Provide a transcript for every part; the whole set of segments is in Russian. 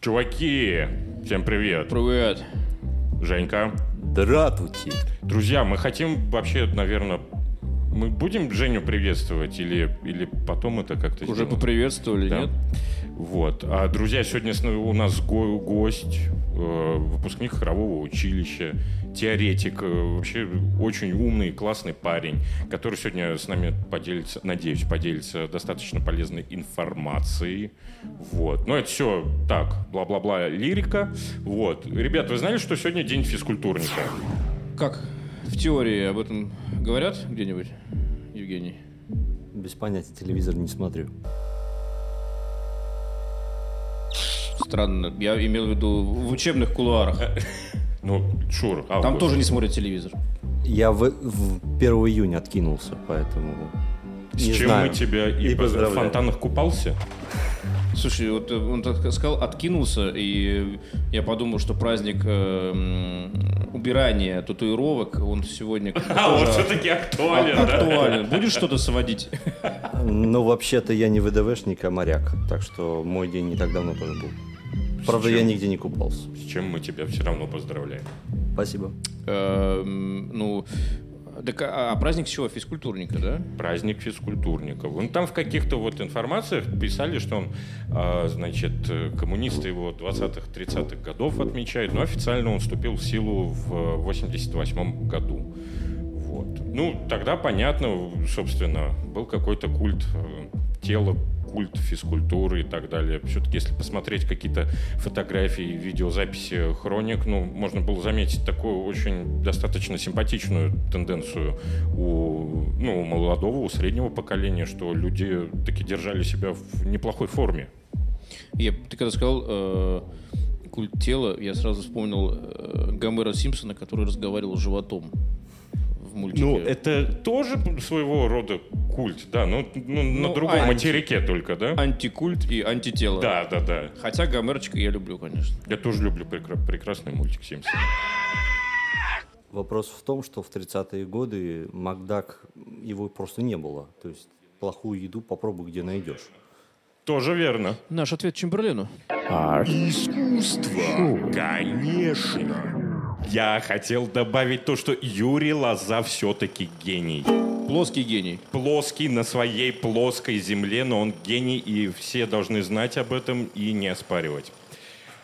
Чуваки, всем привет. Привет. Женька. Дратути. Друзья, мы хотим вообще, наверное, мы будем Женю приветствовать или, или потом это как-то Уже сделаем? поприветствовали, Да. нет? Вот. А, друзья, сегодня у нас го- гость, э, выпускник хорового училища, теоретик, э, вообще очень умный, классный парень, который сегодня с нами поделится, надеюсь, поделится достаточно полезной информацией. Вот. Но это все так, бла-бла-бла, лирика. Вот. Ребят, вы знали, что сегодня день физкультурника? Как в теории об этом говорят где-нибудь, Евгений? Без понятия, телевизор не смотрю. Странно. Я имел в виду в учебных кулуарах. Ну, Шур, Там август. тоже не смотрят телевизор. Я в, в 1 июня откинулся, поэтому С не чем знаю. мы тебя и, И в фонтанах купался? Слушай, вот э, он так сказал, откинулся, и я подумал, что праздник э, убирания татуировок, он сегодня А, он все-таки актуален, да? актуален. Будешь что-то сводить? Ну, вообще-то я не ВДВшник, а моряк. Так что мой день не так давно тоже был. Правда, чем? я нигде не купался. С чем мы тебя все равно поздравляем. Спасибо. Эм, Ну, так, а а праздник чего? Физкультурника, да? Праздник физкультурников. Вон там в каких-то вот информациях писали, что он, а, значит, коммунисты его 20-х, 30-х годов отмечают, но официально он вступил в силу в 88 году. Вот. Ну, тогда понятно, собственно, был какой-то культ э, тела, культ физкультуры и так далее. Все-таки, если посмотреть какие-то фотографии, видеозаписи хроник, ну, можно было заметить такую очень достаточно симпатичную тенденцию у, ну, у молодого, у среднего поколения, что люди таки держали себя в неплохой форме. Я, ты когда сказал э, культ тела, я сразу вспомнил э, Гомера Симпсона, который разговаривал животом в мультике. Ну, это тоже своего рода культ, да, ну, ну, на Ну, другом анти. материке только, да? Антикульт и антитело. Да, да, да. Хотя Гомерчика я люблю, конечно. Я тоже люблю прекра- прекрасный мультик «Симпсоны». Вопрос в том, что в 30-е годы Макдак, его просто не было. То есть плохую еду попробуй где найдешь. Тоже верно. Наш ответ Чемберлену. Искусство, конечно. Я хотел добавить то, что Юрий Лоза все-таки гений. Плоский гений. Плоский на своей плоской земле, но он гений, и все должны знать об этом и не оспаривать.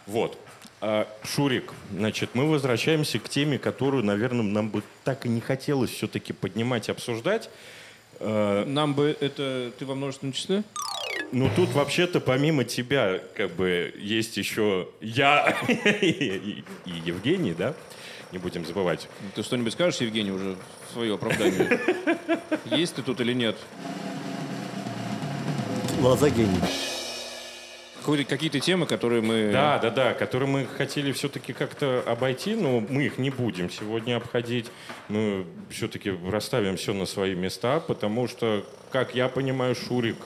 Вот. А, Шурик, значит, мы возвращаемся к теме, которую, наверное, нам бы так и не хотелось все-таки поднимать и обсуждать. Э, Нам бы это... Ты во множественном числе? Ну, тут вообще-то помимо тебя, как бы, есть еще я и и Евгений, да? Не будем забывать. Ты что-нибудь скажешь, Евгений, уже в свое оправдание? Есть ты тут или нет? Лоза гений. Какие-то темы, которые мы... Да, да, да, которые мы хотели все-таки как-то обойти, но мы их не будем сегодня обходить. Мы все-таки расставим все на свои места, потому что, как я понимаю, Шурик,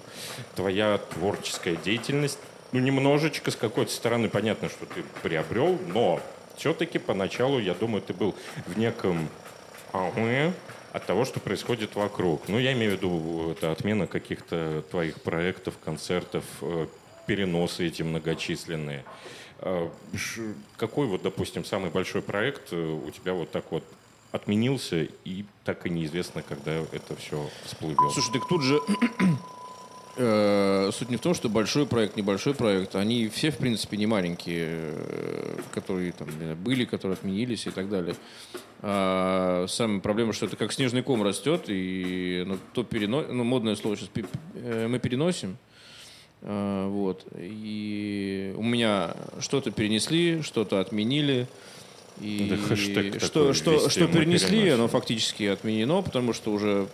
твоя творческая деятельность, ну, немножечко с какой-то стороны понятно, что ты приобрел, но все-таки поначалу, я думаю, ты был в неком ахуе от того, что происходит вокруг. Ну, я имею в виду, это отмена каких-то твоих проектов, концертов, э, переносы эти многочисленные. Ш- Какой вот, допустим, самый большой проект э, у тебя вот так вот отменился, и так и неизвестно, когда это все всплывет? Слушай, так тут же э, суть не в том, что большой проект, небольшой проект, они все, в принципе, не маленькие, э, которые там были, которые отменились и так далее. А самая проблема, что это как снежный ком растет, и ну, то перено... ну, модное слово сейчас мы переносим. А, вот. И у меня что-то перенесли, что-то отменили. И Да хэштег что, такой что, что перенесли, переносим. оно фактически отменено, потому что уже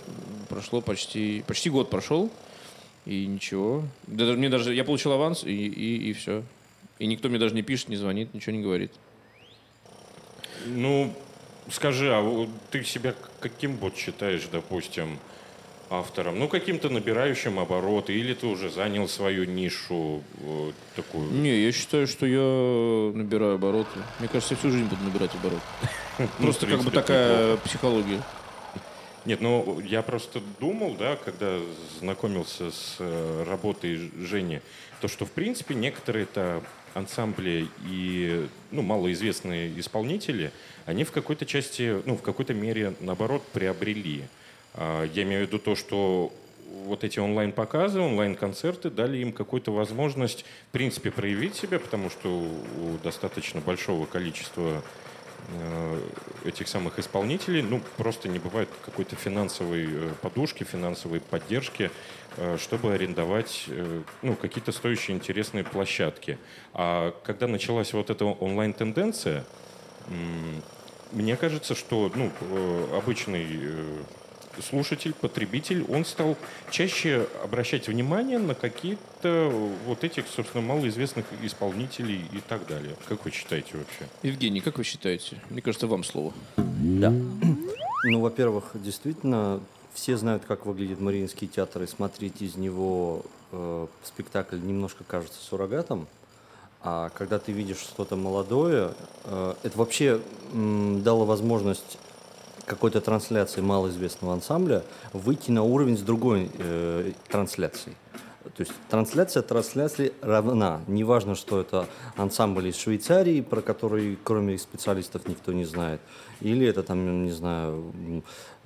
прошло почти, почти год прошел, и ничего. Да, мне даже, я получил аванс, и, и, и все. И никто мне даже не пишет, не звонит, ничего не говорит. Ну, скажи, а ты себя каким вот считаешь, допустим, автором? Ну, каким-то набирающим обороты, или ты уже занял свою нишу э, такую? Не, я считаю, что я набираю обороты. Мне кажется, я всю жизнь буду набирать обороты. Просто в как бы такая психология. Нет, ну я просто думал, да, когда знакомился с э, работой Жени, то что в принципе некоторые-то ансамбли и ну, малоизвестные исполнители, они в какой-то части, ну, в какой-то мере, наоборот, приобрели. А, я имею в виду то, что вот эти онлайн-показы, онлайн-концерты дали им какую-то возможность, в принципе, проявить себя, потому что у достаточно большого количества э, этих самых исполнителей, ну, просто не бывает какой-то финансовой э, подушки, финансовой поддержки, э, чтобы арендовать, ну, какие-то стоящие интересные площадки. А когда началась вот эта онлайн-тенденция, мне кажется, что, ну, обычный слушатель, потребитель, он стал чаще обращать внимание на какие-то вот этих, собственно, малоизвестных исполнителей и так далее. Как вы считаете вообще? Евгений, как вы считаете? Мне кажется, вам слово. Да. Ну, во-первых, действительно, все знают, как выглядит Мариинский театр, и смотреть из него э, спектакль немножко кажется суррогатом. А когда ты видишь что-то молодое, э, это вообще м, дало возможность какой-то трансляции малоизвестного ансамбля выйти на уровень с другой э, трансляцией. То есть трансляция трансляции равна. Неважно, что это ансамбль из Швейцарии, про который кроме специалистов никто не знает. Или это там, не знаю,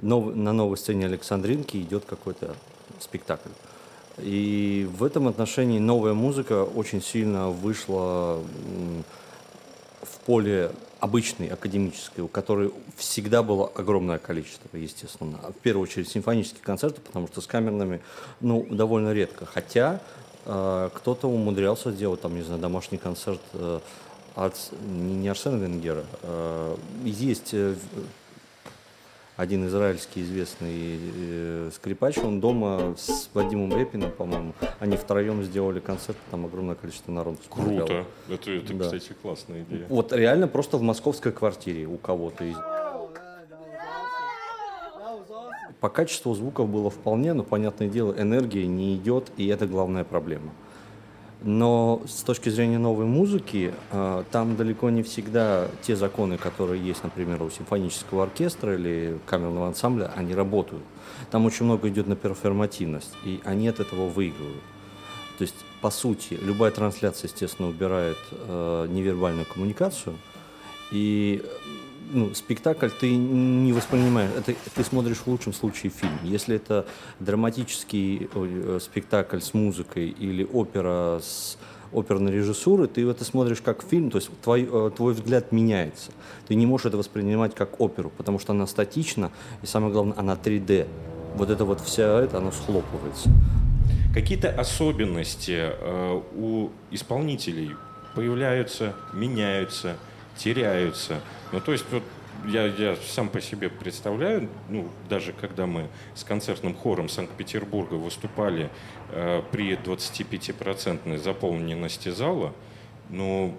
нов, на новой сцене Александринки идет какой-то спектакль. И в этом отношении новая музыка очень сильно вышла в поле обычной, академической, у которой всегда было огромное количество, естественно. В первую очередь симфонические концерты, потому что с камерными, ну, довольно редко. Хотя э, кто-то умудрялся сделать, там, не знаю, домашний концерт э, от, не, не Арсена Венгера. Э, есть э, один израильский известный э, скрипач, он дома с Вадимом Репиным, по-моему, они втроем сделали концерт, там огромное количество народу. Круто. Это, это да. кстати, классная идея. Вот реально просто в московской квартире у кого-то из... По качеству звуков было вполне, но, понятное дело, энергия не идет, и это главная проблема. Но с точки зрения новой музыки, а, там далеко не всегда те законы, которые есть, например, у симфонического оркестра или камерного ансамбля, они работают. Там очень много идет на перформативность, и они от этого выигрывают. То есть, по сути, любая трансляция, естественно, убирает э, невербальную коммуникацию, и ну, спектакль ты не воспринимаешь, это ты смотришь в лучшем случае фильм. Если это драматический э, спектакль с музыкой или опера с оперной режиссуры, ты это смотришь как фильм, то есть твой, э, твой взгляд меняется. Ты не можешь это воспринимать как оперу, потому что она статична, и самое главное, она 3D. Вот это вот вся это, оно схлопывается. Какие-то особенности э, у исполнителей появляются, меняются, теряются – ну, то есть вот я, я сам по себе представляю, ну, даже когда мы с концертным хором Санкт-Петербурга выступали э, при 25% заполненности зала, ну,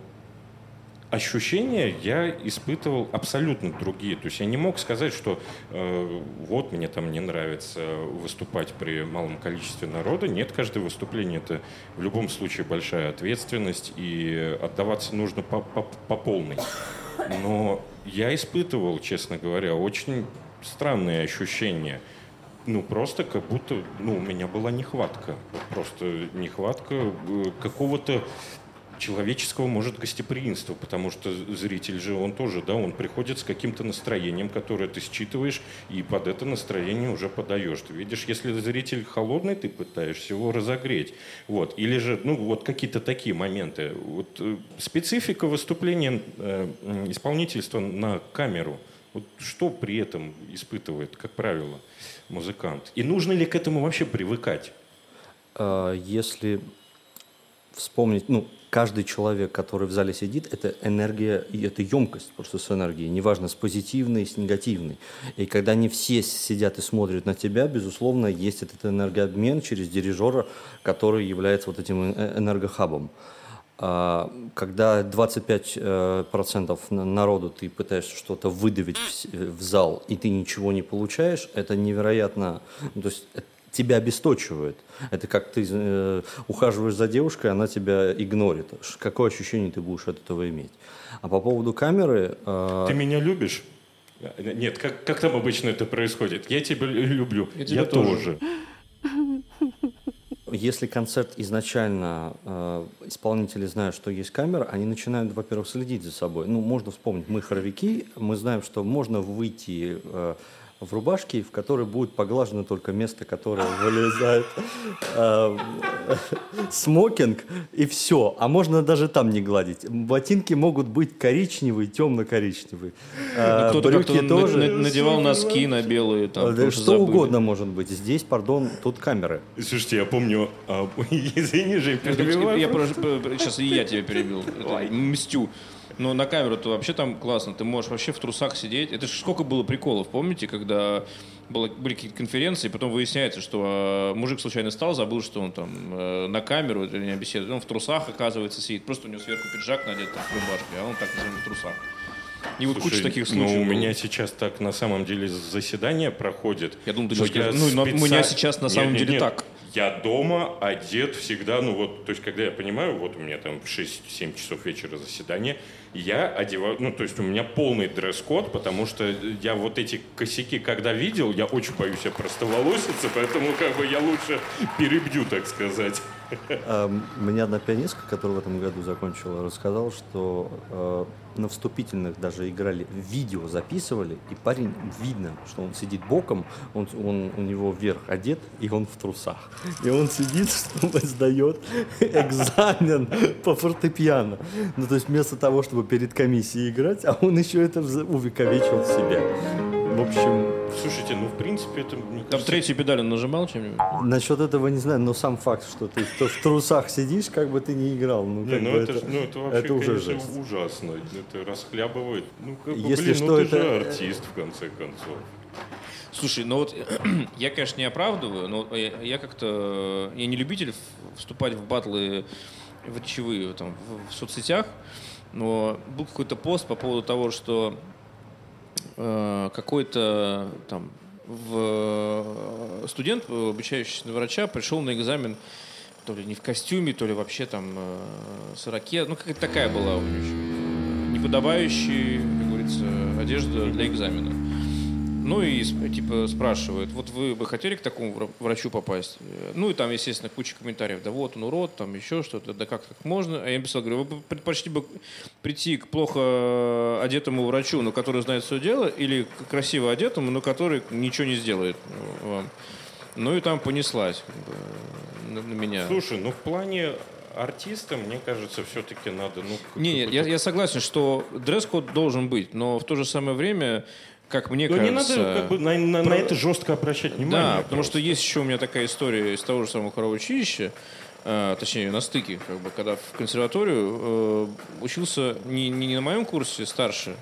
ощущения я испытывал абсолютно другие. То есть я не мог сказать, что э, вот мне там не нравится выступать при малом количестве народа. Нет, каждое выступление это в любом случае большая ответственность, и отдаваться нужно по, по, по полной. Но я испытывал, честно говоря, очень странные ощущения. Ну, просто как будто, ну, у меня была нехватка. Просто нехватка э, какого-то человеческого, может, гостеприимства, потому что зритель же, он тоже, да, он приходит с каким-то настроением, которое ты считываешь, и под это настроение уже подаешь. Ты видишь, если зритель холодный, ты пытаешься его разогреть. Вот. Или же, ну, вот какие-то такие моменты. Вот э, специфика выступления э, исполнительства на камеру. Вот что при этом испытывает, как правило, музыкант? И нужно ли к этому вообще привыкать? А, если вспомнить, ну, каждый человек, который в зале сидит, это энергия, и это емкость просто с энергией, неважно, с позитивной, с негативной. И когда они все сидят и смотрят на тебя, безусловно, есть этот энергообмен через дирижера, который является вот этим э, энергохабом. А, когда 25% э, народу ты пытаешься что-то выдавить в зал, и ты ничего не получаешь, это невероятно... Ну, то есть тебя обесточивает. Это как ты э, ухаживаешь за девушкой, она тебя игнорит. Какое ощущение ты будешь от этого иметь? А по поводу камеры... Э... Ты меня любишь? Нет, как, как там обычно это происходит? Я тебя люблю. Я, я тоже. тоже. если концерт изначально э, исполнители знают, что есть камера, они начинают, во-первых, следить за собой. Ну, можно вспомнить, мы хоровики, мы знаем, что можно выйти э, в рубашке, в которой будет поглажено только место, которое вылезает. Э, смокинг и все. А можно даже там не гладить. Ботинки могут быть коричневые, темно-коричневые. Ну, кто-то как-то тоже. надевал носки на белые. Там, что угодно может быть. Здесь, пардон, тут камеры. Слушайте, я помню... А, извини же, перебиваю. Я сейчас и я тебя перебил. Мстю. Но на камеру-то вообще там классно. Ты можешь вообще в трусах сидеть. Это же сколько было приколов, помните, когда было, были какие-то конференции, потом выясняется, что э, мужик случайно стал, забыл, что он там э, на камеру это не беседует. Он в трусах, оказывается, сидит. Просто у него сверху пиджак надет там, в рубашке, а он так в трусах. И вот куча таких ну, случаев. Ну, у меня сейчас так на самом деле заседание проходит. Я думаю, ты сейчас ну, специально... у меня сейчас на самом нет, деле нет, так. Я дома одет всегда, ну вот, то есть, когда я понимаю, вот у меня там в 6-7 часов вечера заседание, я одеваю, ну, то есть у меня полный дресс-код, потому что я вот эти косяки, когда видел, я очень боюсь я просто волоситься, поэтому как бы я лучше перебью, так сказать. Мне одна пианистка, которая в этом году закончила, рассказала, что э, на вступительных даже играли, видео записывали, и парень видно, что он сидит боком, он, он у него вверх одет, и он в трусах. И он сидит, что сдает экзамен по фортепиано. Ну, то есть вместо того, чтобы перед комиссией играть, а он еще это увековечил в себя. В общем... Слушайте, ну, в принципе, это... Там кажется... третью педаль он нажимал чем-нибудь? Насчет этого не знаю, но сам факт, что ты в трусах сидишь, как бы ты не играл. Ну, не, ну, это, это, ну, это вообще, это уже конечно, жесть. ужасно. Это расхлябывает. Ну, как бы, Если блин, что, ну, ты это... же артист, в конце концов. Слушай, ну вот я, конечно, не оправдываю, но я, я как-то... Я не любитель вступать в батлы в речевые там, в, в соцсетях, но был какой-то пост по поводу того, что Э, какой-то там в э, студент, обучающийся на врача, пришел на экзамен то ли не в костюме, то ли вообще там э, сороке. Ну, какая-то такая была неподобающая, как говорится, одежда для экзамена. Ну и типа спрашивают, вот вы бы хотели к такому врачу попасть? Ну и там, естественно, куча комментариев, да вот он урод, там еще что-то, да как так можно? А я написал, говорю, вы предпочли бы прийти к плохо одетому врачу, но который знает свое дело, или к красиво одетому, но который ничего не сделает вам? Ну и там понеслась как бы, на, на меня. Слушай, ну в плане артиста, мне кажется, все-таки надо... Ну, не, нет, я, я согласен, что дресс-код должен быть, но в то же самое время как мне Но кажется... не надо как бы, на, на, про... на это жестко обращать внимание. Да, потому что есть еще у меня такая история из того же самого хорового училища, э, точнее, на стыке, как бы, когда в консерваторию э, учился не, не, не на моем курсе старше,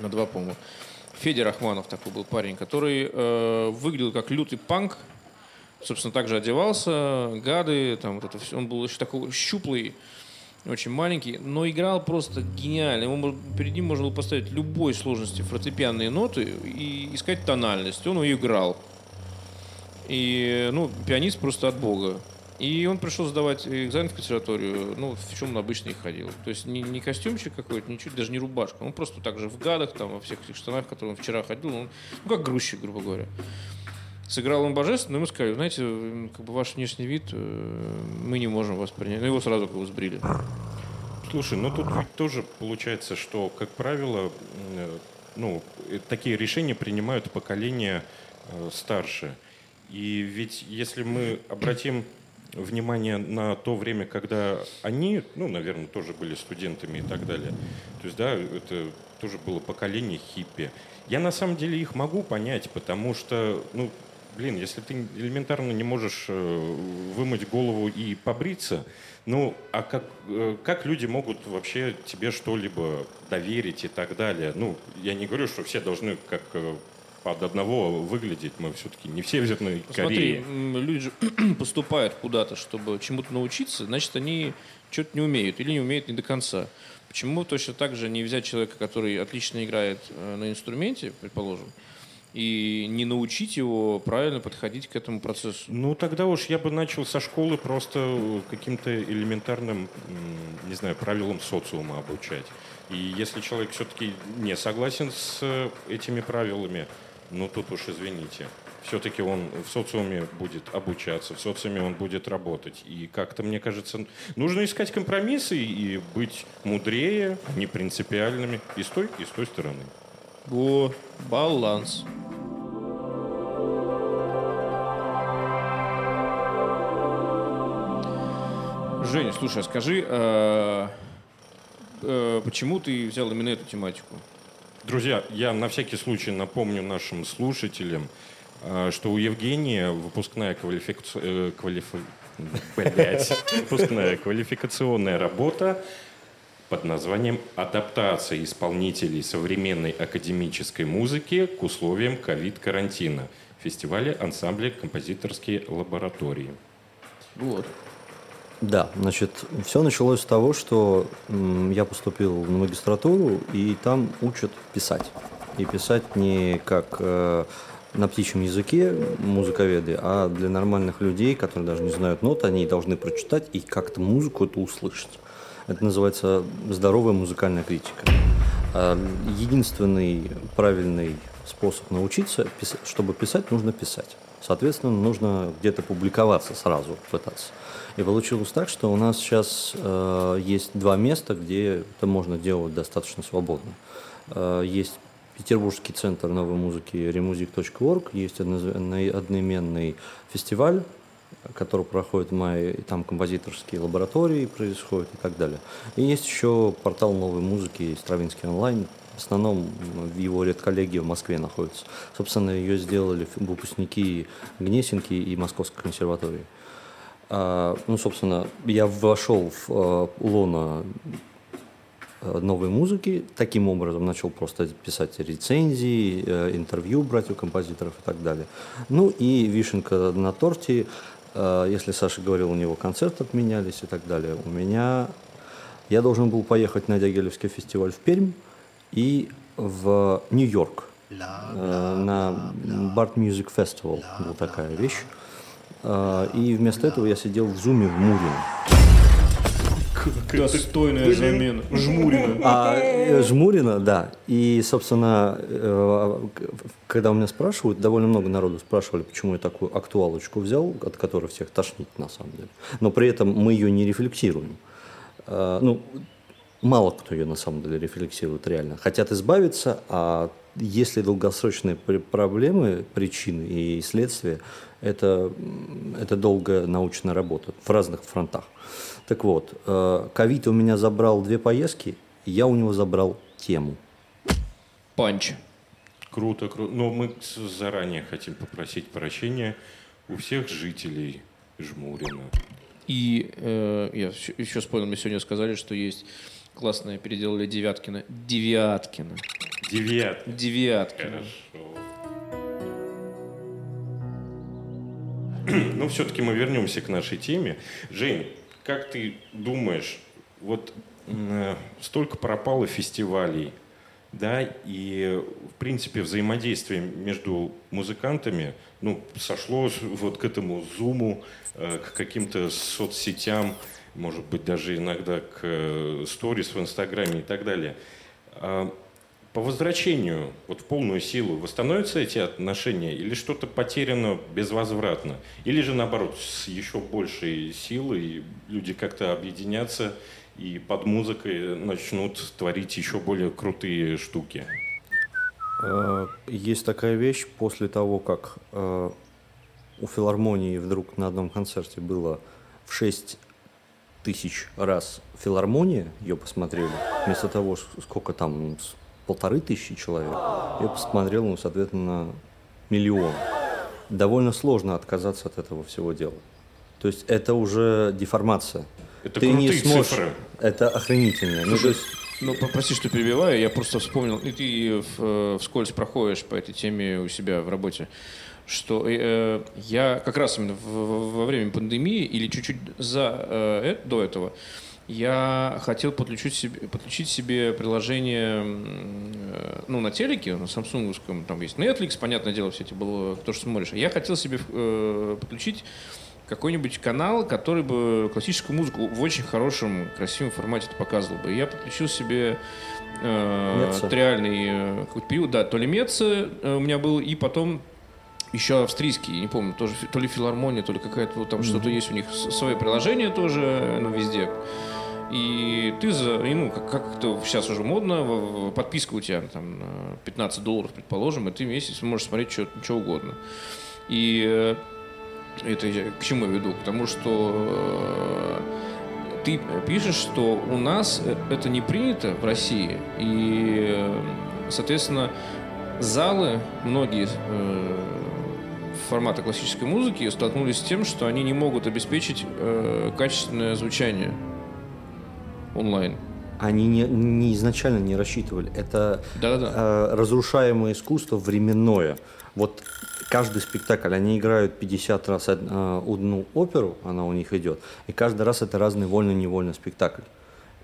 на два, по-моему, Федя Рахманов такой был парень, который э, выглядел как лютый панк, собственно, также одевался, гады, там вот это все. Он был еще такой щуплый, очень маленький, но играл просто гениально. Ему, перед ним можно было поставить любой сложности фортепианные ноты и искать тональность. Он ее играл. И, ну, пианист просто от бога. И он пришел сдавать экзамен в консерваторию, ну, в чем он обычно и ходил. То есть не, не костюмчик какой-то, ничего, даже не рубашка. Он просто так же в гадах, там, во всех этих штанах, в которых он вчера ходил. Он, ну, как грузчик, грубо говоря. Сыграл он божественно, но ему сказали, знаете, как бы ваш внешний вид, э, мы не можем вас принять. Ну, его сразу как бы сбрили. Слушай, ну тут ведь тоже получается, что, как правило, э, ну, э, такие решения принимают поколения старше. И ведь если мы обратим внимание на то время, когда они, ну, наверное, тоже были студентами и так далее, то есть, да, это тоже было поколение хиппи. Я на самом деле их могу понять, потому что, ну, блин, если ты элементарно не можешь э, вымыть голову и побриться, ну, а как, э, как люди могут вообще тебе что-либо доверить и так далее? Ну, я не говорю, что все должны как э, под одного выглядеть. Мы все-таки не все в ну, Корее. Смотри, люди поступают куда-то, чтобы чему-то научиться, значит, они что-то не умеют или не умеют не до конца. Почему точно так же не взять человека, который отлично играет на инструменте, предположим, и не научить его правильно подходить к этому процессу? Ну, тогда уж я бы начал со школы просто каким-то элементарным, не знаю, правилам социума обучать. И если человек все-таки не согласен с этими правилами, ну, тут уж извините. все-таки он в социуме будет обучаться, в социуме он будет работать. И как-то, мне кажется, нужно искать компромиссы и быть мудрее, не принципиальными и с той, и с той стороны. Во, баланс. Женя, слушай, а скажи, э, э, почему ты взял именно эту тематику? Друзья, я на всякий случай напомню нашим слушателям, э, что у Евгения выпускная квалификация... Квалифи... Блять. Выпускная квалификационная работа под названием «Адаптация исполнителей современной академической музыки к условиям ковид-карантина» фестивале ансамбля композиторские лаборатории. Вот. Да, значит, все началось с того, что я поступил на магистратуру, и там учат писать. И писать не как э, на птичьем языке музыковеды, а для нормальных людей, которые даже не знают нот, они должны прочитать и как-то музыку эту услышать. Это называется здоровая музыкальная критика. А Единственный правильный способ научиться, чтобы писать, нужно писать. Соответственно, нужно где-то публиковаться сразу, пытаться. И получилось так, что у нас сейчас э, есть два места, где это можно делать достаточно свободно. Э, есть Петербургский центр новой музыки remusic.org, есть одно- одноименный фестиваль, который проходит в мае, и там композиторские лаборатории происходят и так далее. И есть еще портал новой музыки Стравинский онлайн. В основном его редколлегия в Москве находится. Собственно, ее сделали выпускники Гнесинки и Московской консерватории. А, ну, собственно, я вошел в э, лоно э, новой музыки. Таким образом начал просто писать рецензии, э, интервью брать у композиторов и так далее. Ну и вишенка на торте, если Саша говорил, у него концерт отменялись и так далее. У меня... Я должен был поехать на Дягилевский фестиваль в Пермь и в Нью-Йорк э, на Bart Music Festival. Была такая вещь. Э, И вместо этого я сидел в зуме в Мурино. Достойная замена. Жмурина. А э, Жмурина, да. И, собственно, э, когда у меня спрашивают, довольно много народу спрашивали, почему я такую актуалочку взял, от которой всех тошнит на самом деле. Но при этом мы ее не рефлексируем. Э, Ну, мало кто ее на самом деле рефлексирует реально. Хотят избавиться, а если долгосрочные пр- проблемы, причины и следствия, это, это долгая научная работа в разных фронтах. Так вот, э, ковид у меня забрал две поездки, я у него забрал тему. Панч. Круто, круто. Но мы заранее хотим попросить прощения у всех жителей Жмурина. И э, я еще- еще вспомнил, мне сегодня сказали, что есть классное, переделали Девяткина. Девяткина. Девят. Девяткина. Хорошо. Ну, все-таки мы вернемся к нашей теме. Жень, как ты думаешь, вот э, столько пропало фестивалей, да, и, в принципе, взаимодействие между музыкантами, ну, сошло вот к этому зуму, э, к каким-то соцсетям, может быть, даже иногда к э, сторис в Инстаграме и так далее. По возвращению вот в полную силу восстановятся эти отношения или что-то потеряно безвозвратно? Или же наоборот, с еще большей силой люди как-то объединятся и под музыкой начнут творить еще более крутые штуки? Э, Есть такая вещь, после того, как э, у филармонии вдруг на одном концерте было в 6 тысяч раз филармония, ее посмотрели, вместо того, сколько там, полторы тысячи человек, ее посмотрел, ну, соответственно, миллион. Довольно сложно отказаться от этого всего дела. То есть это уже деформация. Это Ты не сможешь. цифры. Это охренительно. Ну, то есть Ну, прости, что перебиваю, я просто вспомнил, и ты в, э, вскользь проходишь по этой теме у себя в работе, что э, я как раз именно в- в- во время пандемии или чуть-чуть за, э, э, до этого я хотел подключить себе, подключить себе приложение э, ну, на телеке, на самсунговском, там есть Netflix, понятное дело, все эти было, то, что смотришь. А я хотел себе э, подключить какой-нибудь канал, который бы классическую музыку в очень хорошем, красивом формате показывал бы. И я подключил себе э, Меца. реальный э, какой-то период, да, то ли Меца э, у меня был, и потом еще австрийский, не помню, тоже то ли филармония, то ли какая-то вот там mm-hmm. что-то есть у них свое приложение тоже, ну, везде. И ты за, ну, как, как это сейчас уже модно, подписка у тебя там 15 долларов, предположим, и ты месяц можешь смотреть что, что угодно. И э, это я к чему я веду? К тому, что э, ты пишешь, что у нас э, это не принято в России, и, соответственно, залы, многие э, формата классической музыки столкнулись с тем, что они не могут обеспечить э, качественное звучание онлайн. Они не, не изначально не рассчитывали. Это э, разрушаемое искусство временное. Вот каждый спектакль, они играют 50 раз э, одну оперу, она у них идет, и каждый раз это разный вольно-невольно спектакль.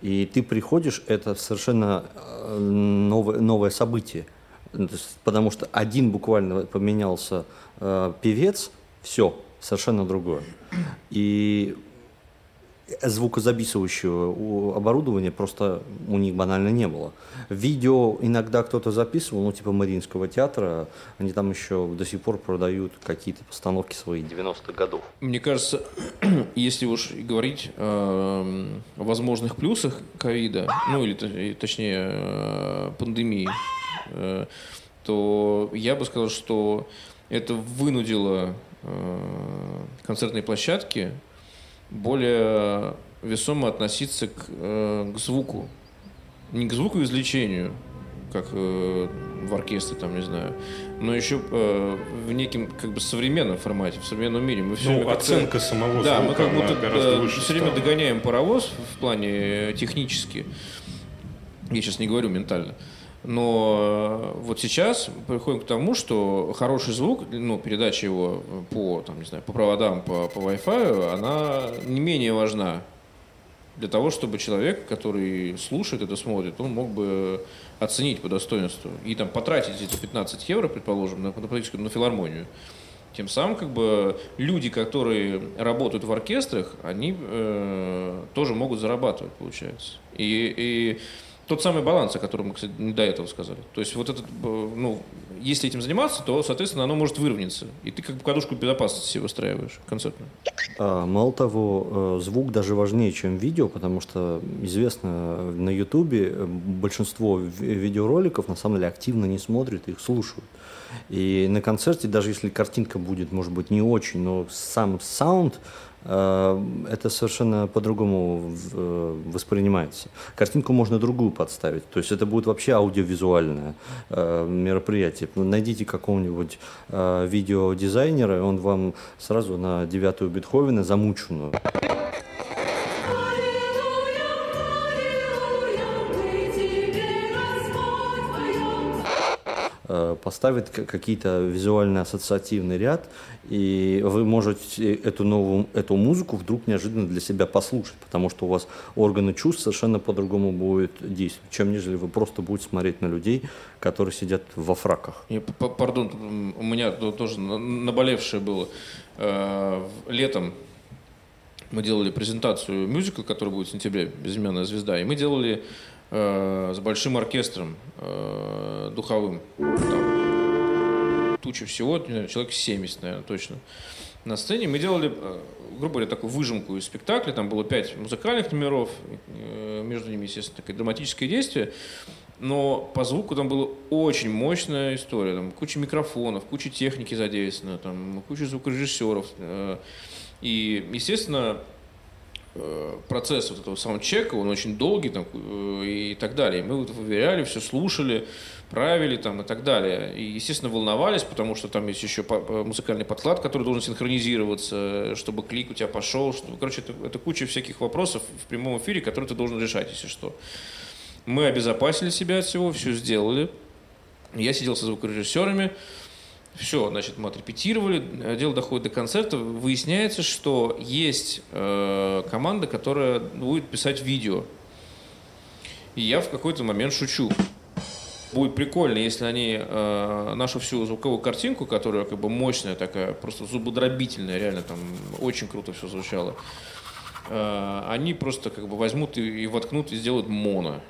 И ты приходишь, это совершенно э, новое, новое событие. Ну, потому что один буквально поменялся э, певец, все, совершенно другое. И звукозаписывающего оборудования просто у них банально не было. Видео иногда кто-то записывал, ну типа Мариинского театра, они там еще до сих пор продают какие-то постановки свои 90-х годов. Мне кажется, если уж говорить э, о возможных плюсах ковида, ну или точнее э, пандемии, э, то я бы сказал, что это вынудило э, концертные площадки более весомо относиться к, э, к звуку. Не к звукоизвлечению, как э, в оркестре, там, не знаю, но еще э, в неким как бы современном формате, в современном мире. Мы все ну, оценка самого да, звука, мы как будто гораздо все время догоняем паровоз в плане технически. Я сейчас не говорю ментально. Но вот сейчас приходим к тому, что хороший звук, ну, передача его по, там, не знаю, по проводам, по, по Wi-Fi, она не менее важна для того, чтобы человек, который слушает это, смотрит, он мог бы оценить по достоинству и там потратить эти 15 евро, предположим, на, на, на филармонию. Тем самым как бы люди, которые работают в оркестрах, они э, тоже могут зарабатывать, получается. И, и тот самый баланс, о котором мы, кстати, до этого сказали. То есть вот этот, э, ну, если этим заниматься, то, соответственно, оно может выровняться. И ты как бы кадушку безопасности выстраиваешь концертную. А, мало того, э, звук даже важнее, чем видео, потому что известно, на Ютубе э, большинство видеороликов на самом деле активно не смотрят, их слушают. И на концерте, даже если картинка будет, может быть, не очень, но сам саунд Э, это совершенно по-другому э, воспринимается. Картинку можно другую подставить, то есть это будет вообще аудиовизуальное э, мероприятие. Найдите какого-нибудь видеодизайнера, он вам сразу на девятую Бетховена замученную поставит какие-то визуально-ассоциативный ряд, и вы можете эту новую эту музыку вдруг неожиданно для себя послушать, потому что у вас органы чувств совершенно по-другому будут действовать, чем нежели вы просто будете смотреть на людей, которые сидят во фраках. Я, пардон, у меня тоже наболевшее было. Э, летом мы делали презентацию мюзикла, который будет в сентябре, «Безымянная звезда», и мы делали э, с большим оркестром э, духовым. Там, туча всего, человек 70, наверное, точно. На сцене мы делали, э, грубо говоря, такую выжимку из спектакля. Там было пять музыкальных номеров, э, между ними, естественно, такое драматическое действие. Но по звуку там была очень мощная история. Там куча микрофонов, куча техники задействована, там куча звукорежиссеров. Э, и, естественно, процесс вот этого саундчека, он очень долгий там, э, и так далее. Мы вот выверяли, все слушали, правили там и так далее. И, естественно, волновались, потому что там есть еще музыкальный подклад, который должен синхронизироваться, чтобы клик у тебя пошел. Чтобы... Короче, это, это куча всяких вопросов в прямом эфире, которые ты должен решать, если что. Мы обезопасили себя от всего, все сделали. Я сидел со звукорежиссерами, все, значит, мы отрепетировали, э, дело доходит до концерта, выясняется, что есть э, команда, которая будет писать видео. И я в какой-то момент шучу. Будет прикольно, если они э, нашу всю звуковую картинку, которая как бы мощная такая, просто зубодробительная, реально там очень круто все звучало, э, они просто как бы возьмут и, и воткнут и сделают моно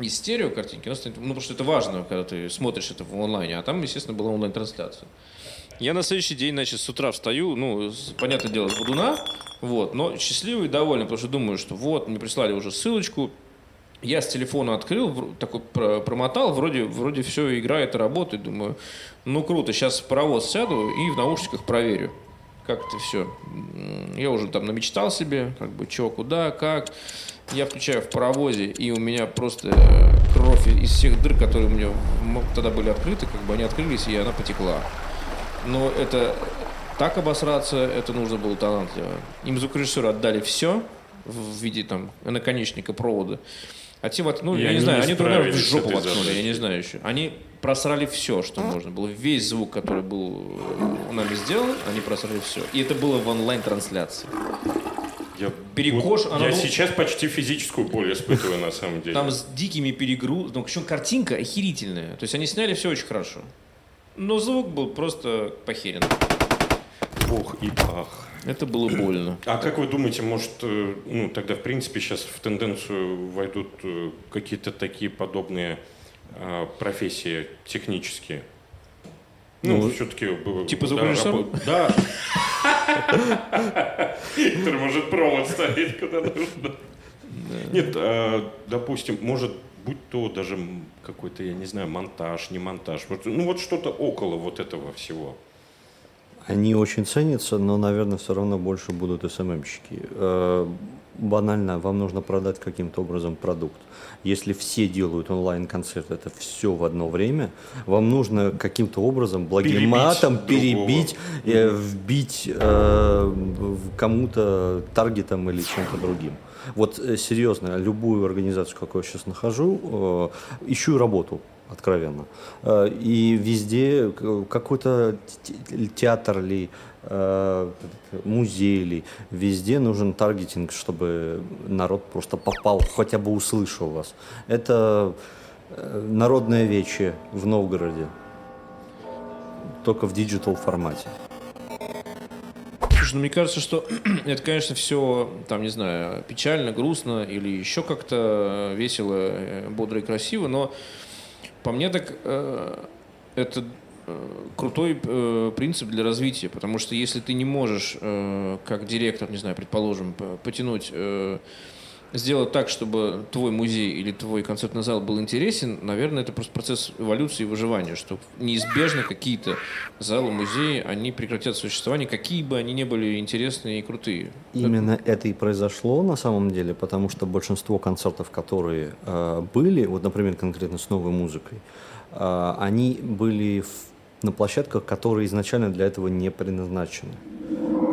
из стерео картинки, ну, потому что это важно, когда ты смотришь это в онлайне, а там, естественно, была онлайн-трансляция. Я на следующий день, значит, с утра встаю, ну, понятное дело, с Будуна, вот, но счастливый и довольный, потому что думаю, что вот, мне прислали уже ссылочку, я с телефона открыл, такой про- промотал, вроде, вроде все играет и работает. Думаю, ну круто, сейчас в паровоз сяду и в наушниках проверю. Как это все. Я уже там намечтал себе, как бы, что, куда, как. Я включаю в паровозе, и у меня просто кровь из всех дыр, которые у меня тогда были открыты, как бы они открылись, и она потекла. Но это так обосраться, это нужно было талантливо. Им звукорежиссеры отдали все в виде там наконечника провода. А те вот, ну, И я не они знаю, не они друг в жопу воткнули, я не знаю еще. Они просрали все, что можно было. Весь звук, который был э, нами сделан, они просрали все. И это было в онлайн-трансляции. Я, Перекош, вот я был- сейчас почти физическую боль испытываю на самом деле. Там с дикими перегрузками. Ну, причем картинка охерительная. То есть они сняли все очень хорошо. Но звук был просто похерен. Ох и ах. Это было больно. А как вы думаете, может, э, ну, тогда, в принципе, сейчас в тенденцию войдут э, какие-то такие подобные профессии технические? Ну, все-таки... типа звукорежиссера? Да. Который может провод ставить куда нужно. Нет, а, допустим, может будь то даже какой-то, я не знаю, монтаж, не монтаж. Ну, вот что-то около вот этого всего. Они очень ценятся, но, наверное, все равно больше будут СММщики. Э, Банально, вам нужно продать каким-то образом продукт. Если все делают онлайн-концерт, это все в одно время, вам нужно каким-то образом благим Перебить матом перебить, э, вбить э, кому-то таргетом или чем-то другим. Вот э, серьезно, любую организацию, какую я сейчас нахожу, э, ищу работу откровенно. Э, И везде какой-то те- театр ли, э, музей ли, везде нужен таргетинг, чтобы народ просто попал, хотя бы услышал вас. Это э, народное вече в Новгороде, только в digital формате. Слушай, ну мне кажется, что это, конечно, все, там, не знаю, печально, грустно или еще как-то весело, бодро и красиво, но по мне так э, это э, крутой э, принцип для развития, потому что если ты не можешь, э, как директор, не знаю, предположим, потянуть, э, сделать так, чтобы твой музей или твой концертный зал был интересен, наверное, это просто процесс эволюции и выживания, что неизбежно какие-то залы, музеи, они прекратят существование, какие бы они ни были интересные и крутые. Именно это и произошло на самом деле, потому что большинство концертов, которые э, были, вот, например, конкретно с новой музыкой, э, они были в- на площадках, которые изначально для этого не предназначены.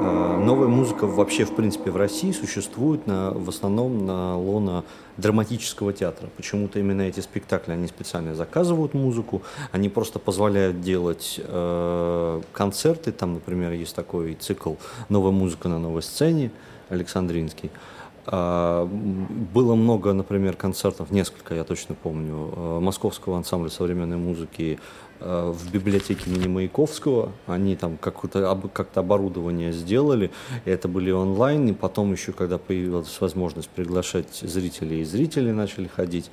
Э, новая музыка вообще, в принципе, в России существует на, в основном на лона драматического театра. Почему-то именно эти спектакли, они специально заказывают музыку, они просто позволяют делать э, концерты. Там, например, есть такой цикл «Новая музыка на новой сцене» Александринский. А, Было много, например, концертов, несколько, я точно помню, э, Московского ансамбля современной музыки э, в библиотеке имени Маяковского. Они там как-то оборудование сделали, это были онлайн, и потом еще, когда появилась возможность приглашать зрителей, и зрители начали ходить.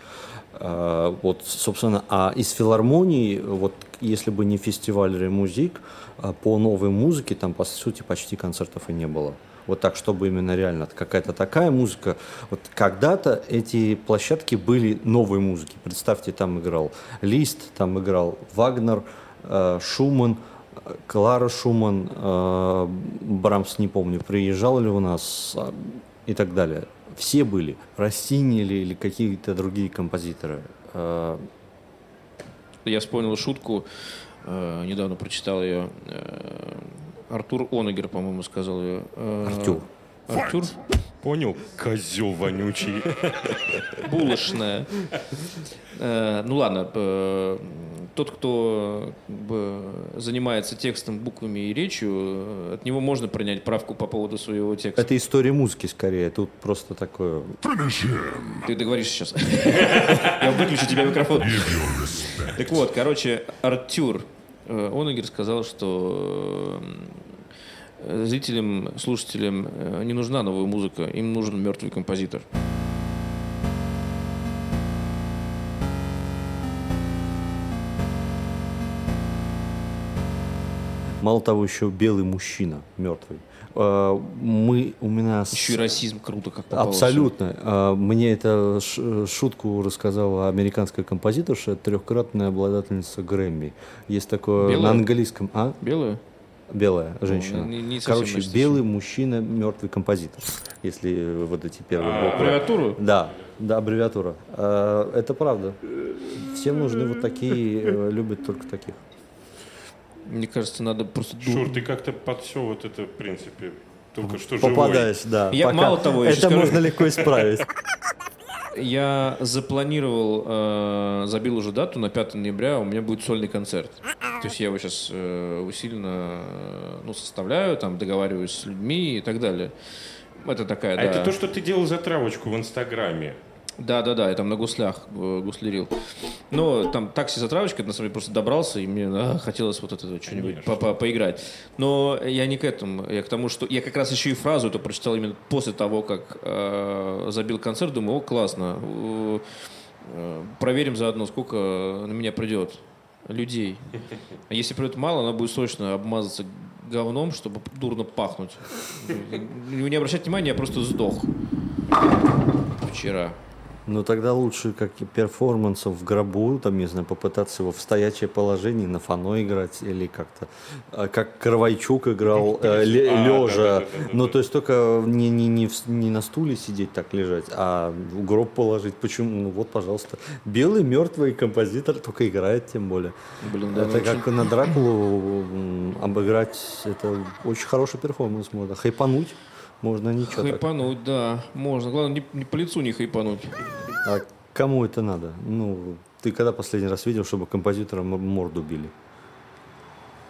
А, Вот, собственно, а из филармонии, вот если бы не фестиваль Ремузик, а, по новой музыке там, по сути, почти концертов и не было. Вот так, чтобы именно реально какая-то такая музыка. Вот когда-то эти площадки были новой музыки. Представьте, там играл Лист, там играл Вагнер, э, Шуман, э, Клара Шуман, э, Брамс, не помню, приезжал ли у нас а, и так далее. Все были. Россини или, или какие-то другие композиторы. Э, Я вспомнил шутку, э, недавно прочитал ее. Артур Онегер, по-моему, сказал ее. Э, Артюр. Артур? Понял? Козел вонючий. Булочная. Э, Ну ладно, э, тот, кто занимается текстом, буквами и речью, от него можно принять правку по поводу своего текста. Это история музыки скорее. Тут просто такое Ты договоришь сейчас. Я выключу тебе микрофон. Так вот, короче, Артюр э, Онегер сказал, что э, зрителям, слушателям э, не нужна новая музыка, им нужен мертвый композитор. Мало того, еще белый мужчина мертвый. Э, Мы у меня Еще и расизм круто как попало. Абсолютно. А, Мне это ш- шутку рассказала американская композиторша, трехкратная обладательница Грэмми. Есть такое Белая? на английском. А? Белую? Белая женщина. не- не совсем Короче, значит, белый мужчина, мертвый композитор. Если вот эти первые А, буквы. Аббревиатуру? Да, да, аббревиатура. А, Это правда. Всем нужны вот такие, э, любят только таких. Мне кажется, надо просто... Шур, ты как-то под все вот это, в принципе, только что живой. Попадаешь, да. Я- пока. мало того, я это скажу- можно легко исправить. Я запланировал, э, забил уже дату на 5 ноября, у меня будет сольный концерт. То есть я его сейчас усиленно э, ну, составляю, там договариваюсь с людьми и так далее. Это такая, А да. это то, что ты делал затравочку в Инстаграме. Да, да, да, я там на гуслях э, гуслярил. Но там такси затравочка, на самом деле просто добрался, и мне а, хотелось вот это что-нибудь по- по- поиграть. Но я не к этому, я к тому, что я как раз еще и фразу эту прочитал именно после того, как э, забил концерт, думаю, о, классно. Э, э, проверим заодно, сколько на меня придет людей. А если придет мало, она будет срочно обмазаться говном, чтобы дурно пахнуть. Не обращайте внимания, я просто сдох. Вчера. Ну тогда лучше как и перформансов в гробу, там, не знаю, попытаться его в стоячее положение на фано играть или как-то, а, как Кровайчук играл э, А, лежа. да-да-да-да-да. Ну то есть только не, не, не, в- не на стуле сидеть так лежать, а в гроб положить. Почему? Ну вот, пожалуйста. Белый мертвый композитор только играет тем более. Блин, да, это ну, как на Дракулу обыграть, это очень хороший перформанс можно. Хайпануть можно ничего так. Хайпануть, да, можно. Главное, не, не по лицу не хайпануть. А кому это надо? Ну, ты когда последний раз видел, чтобы композитора морду били?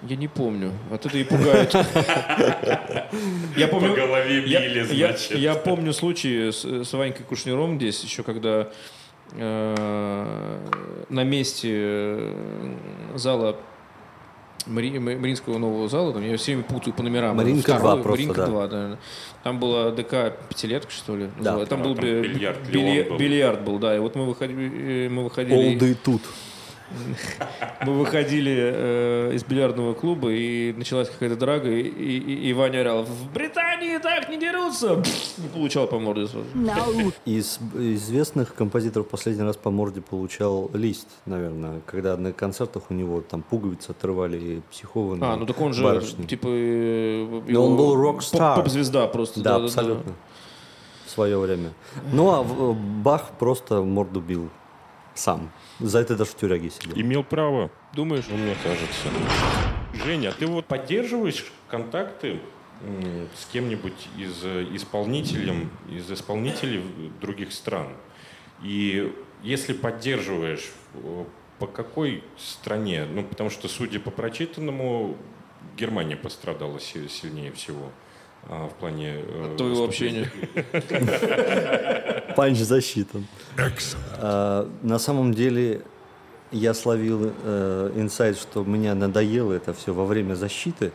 Я не помню. От это и пугает. Я помню, По голове я- били, я- значит. Я помню случай с, с Ванькой Кушнером здесь, еще когда э, на месте э, зала Мари- Ма- Мариинского нового зала, там я все время путаю по номерам. Маринка Второй, 2 просто, Маринка да. 2, да. Там была ДК пятилетка, что ли? Да. Там А, был там би- бильярд, билья- Леон был. бильярд был, да. И вот мы выходили, мы выходили Олды тут. Мы выходили э, из бильярдного клуба, и началась какая-то драга, и, и- и Ваня орал, в Британии так не дерутся! Не получал по морде сразу. Из известных композиторов последний раз по морде получал лист, наверное, когда на концертах у него там пуговицы отрывали психованные А, ну так он же, барышни. типа... э, Да он его был рок-стар. поп- Поп-звезда просто. Да, абсолютно. В свое время. Ну, а в- Бах просто морду бил сам. За это даже в тюряге сидел. Имел право, Думаешь? ну, мне кажется. Женя, а ты вот поддерживаешь контакты с кем-нибудь из э, исполнителем, из исполнителей других стран? И если поддерживаешь, э, по какой стране? Ну, потому что, судя по прочитанному, Германия пострадала си- сильнее всего а, в плане... э, Твоего общения. Панч засчитан. А, на самом деле я словил э, инсайт, что мне надоело это все во время защиты.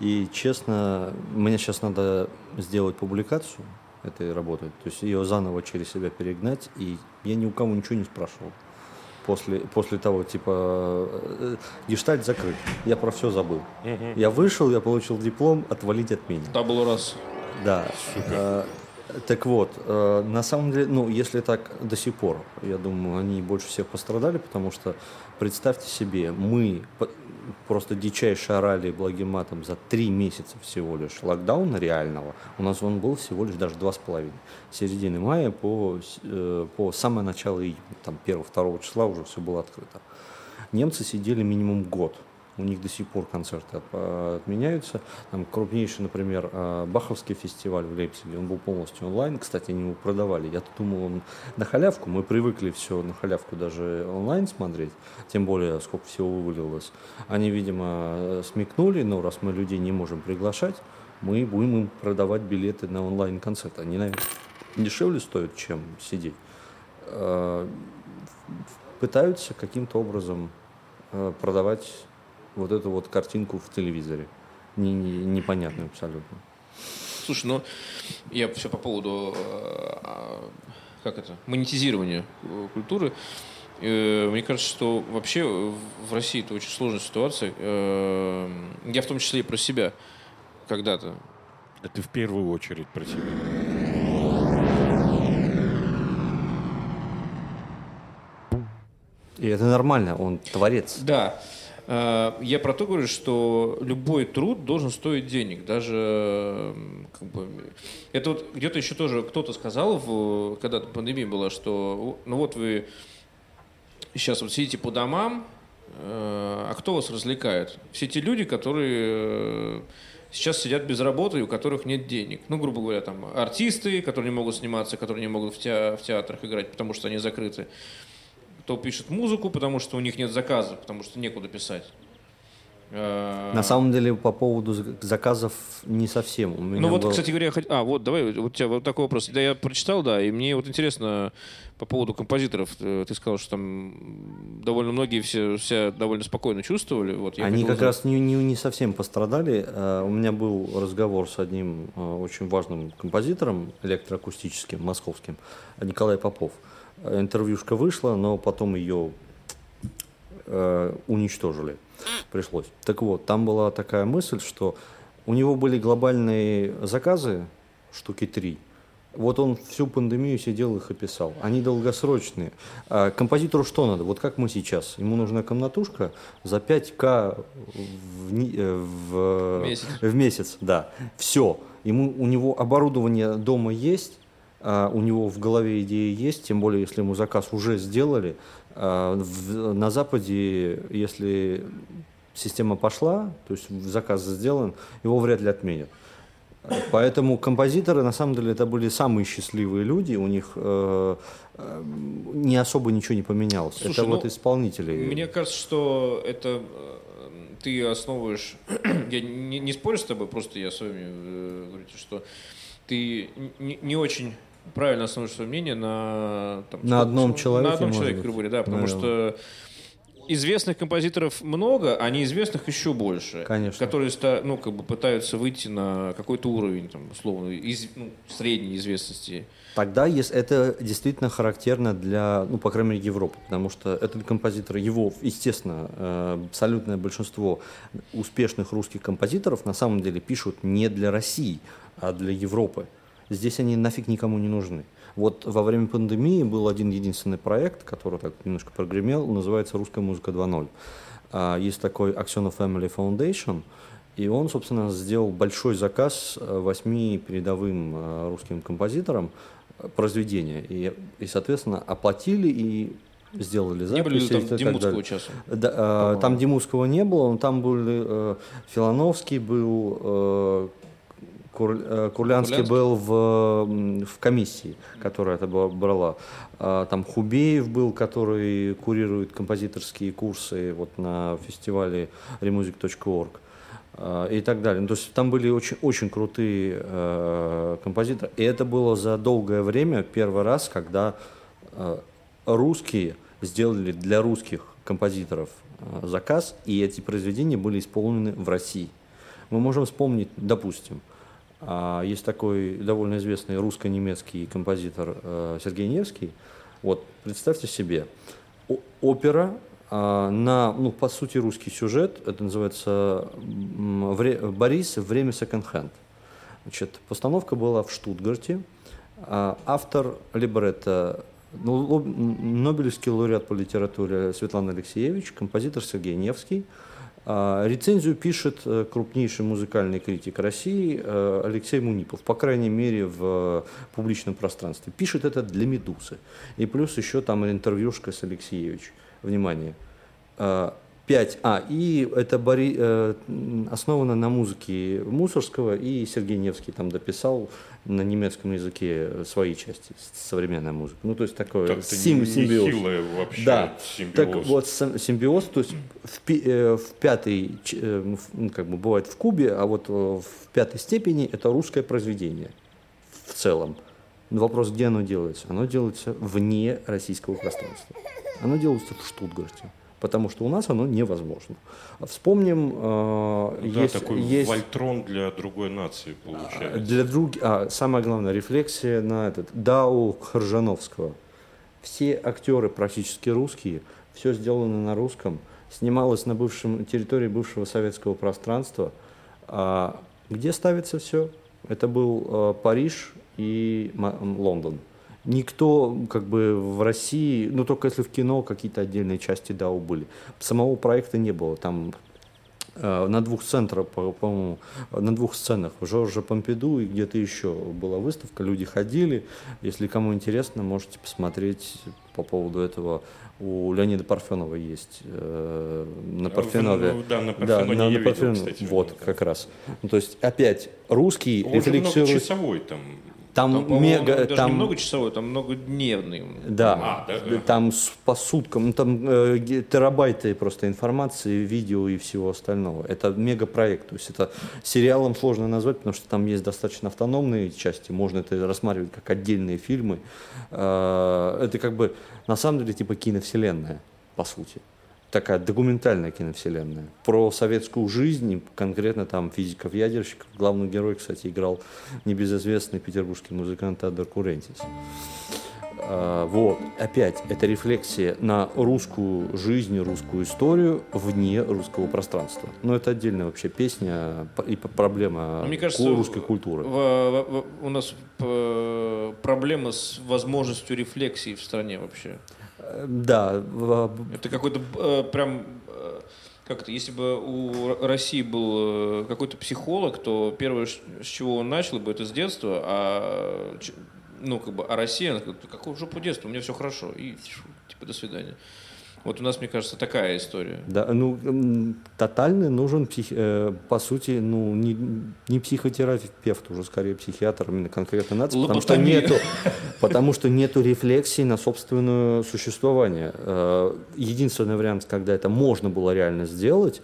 И честно, мне сейчас надо сделать публикацию этой работы, то есть ее заново через себя перегнать, и я ни у кого ничего не спрашивал. После, после того, типа, э, гештальт закрыт, я про все забыл. Я вышел, я получил диплом, отвалить от меня. Табулу раз. Да. Э, Так вот, э, на самом деле, ну, если так до сих пор, я думаю, они больше всех пострадали, потому что, представьте себе, мы просто дичайше орали благим матом за три месяца всего лишь локдауна реального. У нас он был всего лишь даже два с половиной. С середины мая по, э, по самое начало июня, там 1-2 числа уже все было открыто. Немцы сидели минимум год. У них до сих пор концерты от- отменяются. Там крупнейший, например, э, Баховский фестиваль в Лейпциге, он был полностью онлайн. Кстати, они его продавали. Я думал, он на халявку. Мы привыкли все на халявку даже онлайн смотреть. Тем более, сколько всего вывалилось. Они, видимо, смекнули, но раз мы людей не можем приглашать, мы будем им продавать билеты на онлайн-концерт. Они, наверное, дешевле стоят, чем сидеть. Э, Пытаются каким-то образом э, продавать вот эту вот картинку в телевизоре. Не, не- непонятную абсолютно. Слушай, ну, я все по поводу, э, а, как это, монетизирования э, культуры. Э, мне кажется, что вообще в России это очень сложная ситуация. Я в том числе и про себя когда-то. Да ты в первую очередь про себя. И это нормально, он творец. Да. Э, я про то говорю, что любой труд должен стоить денег. Даже как бы, это вот где-то еще тоже кто-то сказал, в, когда пандемия была, что ну вот вы сейчас вот сидите по домам, э, а кто вас развлекает? Все те люди, которые э, сейчас сидят без работы и у которых нет денег. Ну, грубо говоря, там артисты, которые не могут сниматься, которые не могут в, те, в театрах играть, потому что они закрыты кто пишет музыку, потому что у них нет заказа, потому что некуда писать. Э, На самом деле по поводу заказов не совсем. У меня ну вот, был... кстати говоря, хоть... а вот давай вот у тебя вот такой вопрос. Да, я прочитал, да, и мне вот интересно по поводу композиторов. Э, ты сказал, что там довольно многие все себя довольно спокойно чувствовали. Вот, Они как раз не, не, не совсем пострадали. Э, у меня был разговор с одним очень важным композитором электроакустическим, московским, Николай Попов интервьюшка вышла, но потом ее э, уничтожили. Пришлось. Так вот, там была такая мысль, что у него были глобальные заказы, штуки три. Вот он всю пандемию сидел их и писал. Они долгосрочные. А композитору что надо? Вот как мы сейчас. Ему нужна комнатушка за 5К в, э, в, месяц. в месяц. Да. Все. Ему, у него оборудование дома есть, у него в голове идеи есть, тем более, если ему заказ уже сделали. А, на Западе, если система пошла, то есть заказ сделан, его вряд ли отменят. Поэтому композиторы, на самом деле, это были самые счастливые люди, у них э, э не особо ничего не поменялось. Слушай, это ну, вот исполнители. Мне кажется, что это э, ты основываешь, я не, не спорю с тобой, просто я с вами э, говорю, что ты не, не очень правильно основываешь свое мнение на... Там, на одном человеке, На одном человеке, грубо говоря, да, потому Наверное. что известных композиторов много, а неизвестных еще больше. Конечно. Которые ну, как бы пытаются выйти на какой-то уровень, там, условно, из, ну, средней известности. Тогда если это действительно характерно для, ну, по крайней мере, Европы, потому что этот композитор, его, естественно, э, абсолютное большинство успешных русских композиторов на самом деле пишут не для России, а для Европы. Здесь они нафиг никому не нужны. Вот во время пандемии был один единственный проект, который так немножко прогремел, называется «Русская музыка 2.0». А, есть такой Аксенов Family Foundation, и он, собственно, сделал большой заказ э, восьми передовым э, русским композиторам э, произведения. И, и соответственно, оплатили и сделали запись. Не были ли там Димутского часом? Да, там Димутского не было, но там были э, Филановский был, э, Кур, э, Курлянский, был в, в комиссии, которая это брала. А, там Хубеев был, который курирует композиторские курсы вот на фестивале remusic.org а, и так далее. Ну, то есть там были очень, очень крутые э, композиторы. И это было за долгое время первый раз, когда э, русские сделали для русских композиторов э, заказ, и эти произведения были исполнены в России. Мы можем вспомнить, допустим, а, есть такой довольно известный русско-немецкий композитор э, Сергей Невский. Вот, представьте себе, опера а, на, ну, по сути, русский сюжет, это называется «Борис. Время секонд-хенд». Значит, постановка была в Штутгарте. А, автор либретто ну, Нобелевский лауреат по литературе Светлана Алексеевич, композитор Сергей Невский – а, рецензию пишет э, крупнейший музыкальный критик России э, Алексей Мунипов, по крайней мере в публичном пространстве. Пишет это для «Медузы». И плюс еще там интервьюшка с Алексеевич. Внимание. А, пять. А, и это Бори, э, основано на музыке Мусорского, и Сергей Невский там дописал на немецком языке свои части, современная музыка. Ну, то есть такое так сим, симбиоз. вообще да. симбиоз. Так вот, симбиоз, то есть в, э, в пятой, э, ну, как бы бывает в Кубе, а вот в пятой степени это русское произведение в целом. Но вопрос, где оно делается? Оно делается вне российского пространства. Оно делается в Штутгарте потому что у нас оно невозможно. Вспомним, э, да, есть, такой есть вольтрон для другой нации получается. Для друг, а, самое главное рефлексия на этот Дау Харжановского. Все актеры практически русские, все сделано на русском, снималось на бывшем, территории бывшего советского пространства. А где ставится все? Это был э, Париж и Лондон. Никто как бы в России, ну только если в кино какие-то отдельные части да были. Самого проекта не было. Там э, на двух центрах, по- по-моему, на двух сценах в Жоржа Помпиду и где-то еще была выставка, люди ходили. Если кому интересно, можете посмотреть по поводу этого. У Леонида Парфенова есть э, на Парфенове. Ну, да, на Да, Парфеноне на- на видел, Парфенове. кстати. Вот, да. как раз. Ну, то есть, опять, русский Он рефлексирует... многочасовой там. Там, Там, мега... даже там... не многочасовой, там многодневный. Да, А, да, там по суткам, ну, там э, терабайты просто информации, видео и всего остального. Это мегапроект, то есть это сериалом сложно назвать, потому что там есть достаточно автономные части, можно это рассматривать как отдельные фильмы. Э, Это как бы на самом деле типа киновселенная, по сути. Такая документальная киновселенная. Про советскую жизнь, конкретно там физиков-ядерщиков. Главный герой, кстати, играл небезызвестный петербургский музыкант Адер Курентис. А, Вот, опять, это рефлексия на русскую жизнь, русскую историю вне русского пространства. Но это отдельная вообще песня и проблема Ну, Мне кажется, русской культуры. у нас э, проблема с возможностью рефлексии в стране вообще. Да, Это какой-то э, прям... э, как это, если бы у России был э, какой-то психолог, то первое, с чего он начал бы, это с детства, а ну, как бы, а Россия, она говорит, какого жопу детства, у меня все хорошо, и типа, до свидания. Вот у нас, мне кажется, такая история. да, ну, м, тотальный нужен, псих- э, по сути, ну, не, не психотерапевт, уже скорее психиатр, именно конкретно нация, потому что нету, потому что нету рефлексии на собственное существование. Э, Единственный вариант, когда это можно было реально сделать,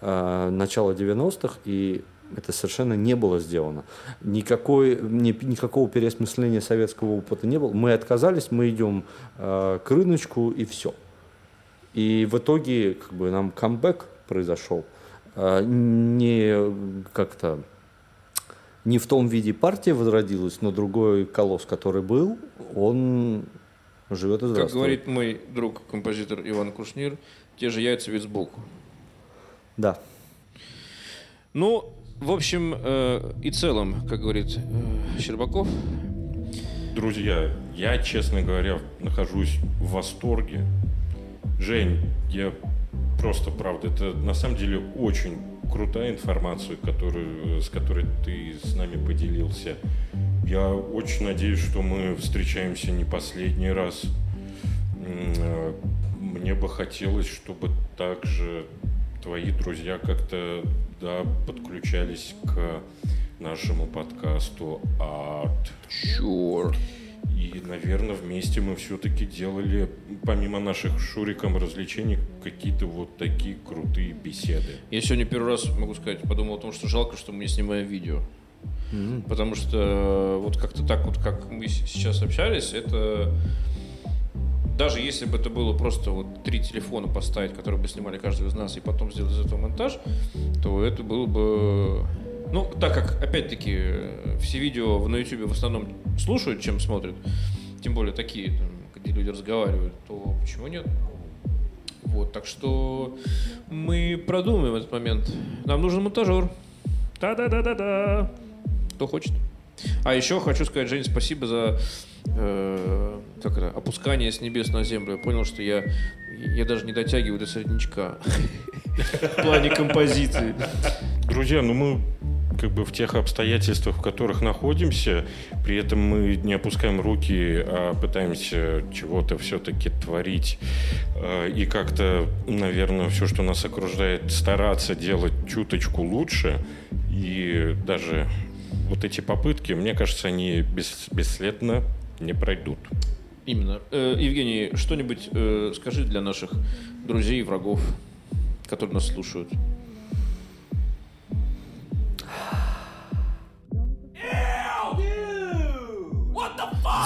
э, начало 90-х, и это совершенно не было сделано. Никакой, ни- никакого переосмысления советского опыта не было. Мы отказались, мы идем э, к рыночку и все. И в итоге как бы нам камбэк произошел а, не как-то не в том виде партия возродилась, но другой колосс, который был, он живет и Как здравствует. говорит мой друг, композитор Иван Кушнир, те же яйца ведь сбоку. Да. Ну, в общем э, и целом, как говорит э, Щербаков, Друзья, я, честно говоря, нахожусь в восторге. Жень, я просто, правда, это на самом деле очень крутая информация, которую, с которой ты с нами поделился. Я очень надеюсь, что мы встречаемся не последний раз. Э, Мне бы хотелось, чтобы также твои друзья как-то да, подключались к нашему подкасту «Арт». Sure. Наверное, вместе мы все-таки делали, помимо наших шуриком развлечений, какие-то вот такие крутые беседы. Я сегодня первый раз, могу сказать, подумал о том, что жалко, что мы не снимаем видео. Потому что вот как-то так вот, как мы сейчас общались, это даже если бы это было просто вот три телефона поставить, которые бы снимали каждый из нас, и потом сделать из этого монтаж, то это было бы... Ну, так как, опять-таки, э, все видео на YouTube в основном слушают, чем смотрят, тем более такие, там, где люди разговаривают, то почему нет? Вот, так что мы продумаем этот момент. Нам нужен монтажер. Да-да-да-да-да. Кто хочет. А еще хочу сказать, Женя, спасибо за э, как это, опускание с небес на землю. Я понял, что я, я даже не дотягиваю до среднячка. В плане композиции. Друзья, ну мы как бы в тех обстоятельствах, в которых находимся, при этом мы не опускаем руки, а пытаемся чего-то все-таки творить э, и как-то, наверное, все, что нас окружает, стараться делать чуточку лучше. И даже вот эти попытки, мне кажется, они бес- бесследно не пройдут. Именно. Э, Евгений, что-нибудь э, скажи для наших друзей и врагов, которые нас слушают.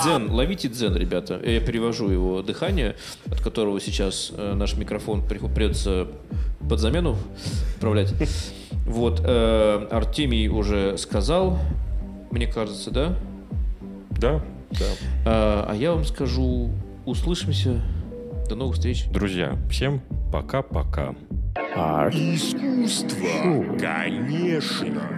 Дзен, ловите дзен, ребята. Я перевожу его дыхание, от которого сейчас э, наш микрофон придется под замену отправлять. Вот, э, Артемий уже сказал, мне кажется, да? Да, да. А, а я вам скажу услышимся. До новых встреч. Друзья, всем пока-пока. Искусство, конечно.